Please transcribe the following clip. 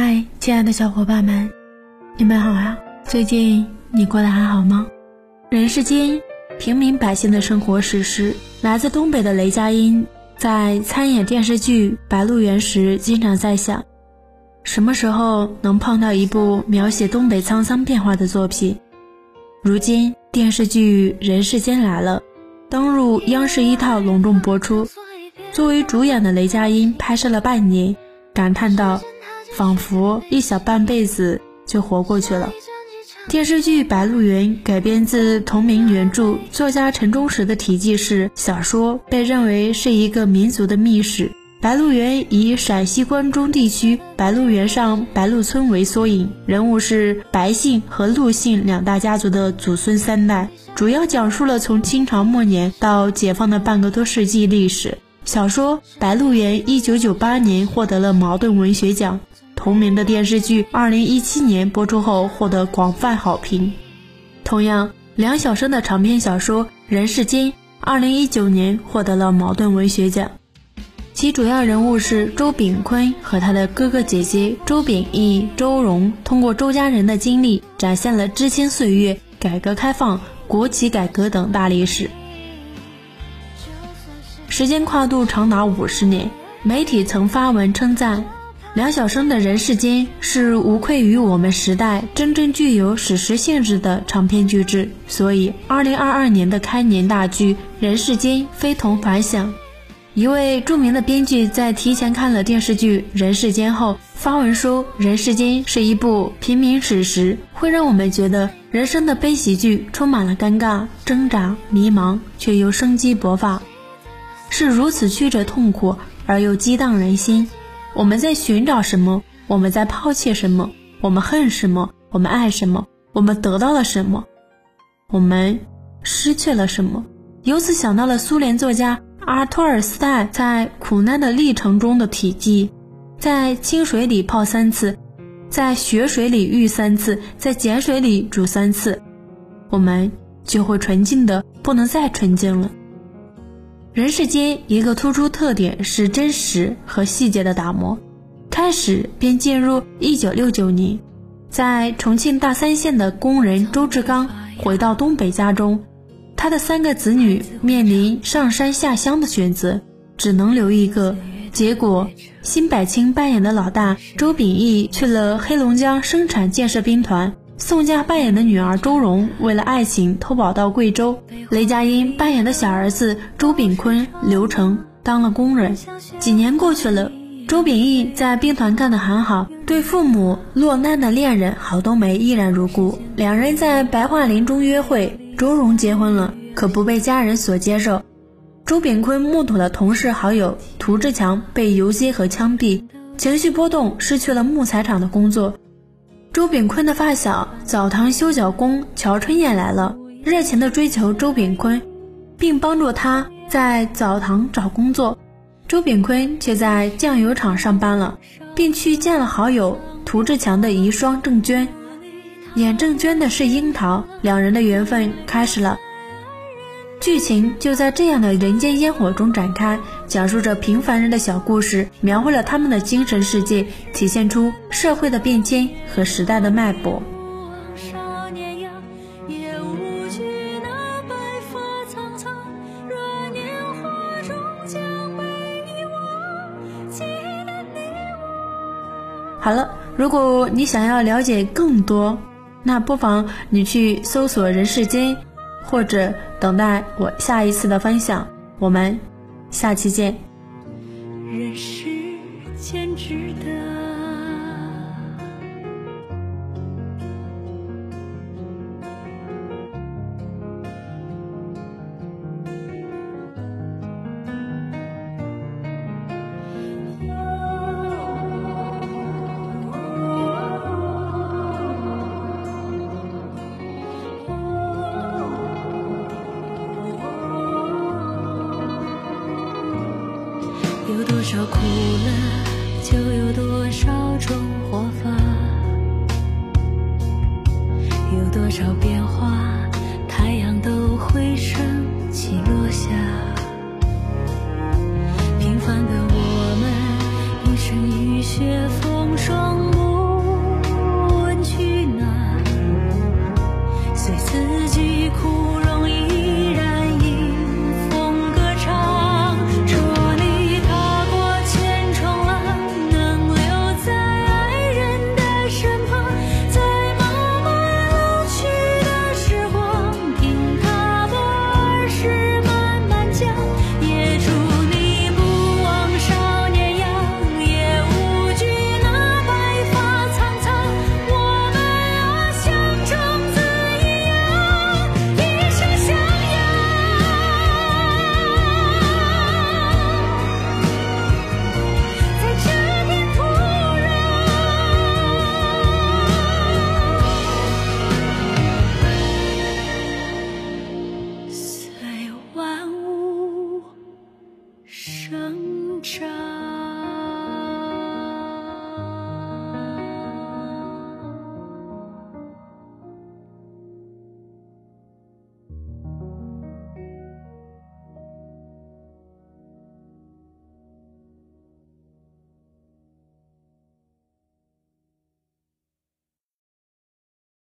嗨，亲爱的小伙伴们，你们好呀！最近你过得还好吗？人世间平民百姓的生活史诗，来自东北的雷佳音在参演电视剧《白鹿原》时，经常在想，什么时候能碰到一部描写东北沧桑变化的作品？如今电视剧《人世间》来了，登入央视一套隆重播出。作为主演的雷佳音拍摄了半年，感叹道。仿佛一小半辈子就活过去了。电视剧《白鹿原》改编自同名原著，作家陈忠实的题记是小说，被认为是一个民族的秘史。白鹿原以陕西关中地区白鹿原上白鹿村为缩影，人物是白姓和鹿姓两大家族的祖孙三代，主要讲述了从清朝末年到解放的半个多世纪历史。小说《白鹿原》一九九八年获得了茅盾文学奖。同名的电视剧，二零一七年播出后获得广泛好评。同样，梁晓声的长篇小说《人世间》二零一九年获得了茅盾文学奖。其主要人物是周炳坤和他的哥哥姐姐周秉义、周荣，通过周家人的经历，展现了知青岁月、改革开放、国企改革等大历史。时间跨度长达五十年，媒体曾发文称赞。梁晓声的人世间是无愧于我们时代真正具有史实性质的长篇巨制，所以二零二二年的开年大剧《人世间》非同凡响。一位著名的编剧在提前看了电视剧《人世间》后发文说：“《人世间》是一部平民史实，会让我们觉得人生的悲喜剧充满了尴尬、挣扎、迷茫，却又生机勃发，是如此曲折痛苦而又激荡人心。”我们在寻找什么？我们在抛弃什么？我们恨什么？我们爱什么？我们得到了什么？我们失去了什么？由此想到了苏联作家阿托尔斯泰在《苦难的历程》中的体记：在清水里泡三次，在雪水里浴三次，在碱水里煮三次，我们就会纯净的不能再纯净了。人世间一个突出特点是真实和细节的打磨。开始便进入一九六九年，在重庆大三县的工人周志刚回到东北家中，他的三个子女面临上山下乡的选择，只能留一个。结果，辛柏青扮演的老大周秉义去了黑龙江生产建设兵团。宋佳扮演的女儿周蓉为了爱情偷跑到贵州，雷佳音扮演的小儿子周炳坤刘成当了工人。几年过去了，周秉义在兵团干得很好，对父母落难的恋人郝冬梅依然如故。两人在白桦林中约会，周蓉结婚了，可不被家人所接受。周炳坤目睹了同事好友涂志强被游街和枪毙，情绪波动，失去了木材厂的工作。周炳坤的发小澡堂修脚工乔春燕来了，热情地追求周炳坤，并帮助他在澡堂找工作。周炳坤却在酱油厂上班了，并去见了好友涂志强的遗孀郑娟。演郑娟的是樱桃，两人的缘分开始了。剧情就在这样的人间烟火中展开，讲述着平凡人的小故事，描绘了他们的精神世界，体现出社会的变迁和时代的脉搏。好了，如果你想要了解更多，那不妨你去搜索“人世间”。或者等待我下一次的分享，我们下期见。人说苦了生长。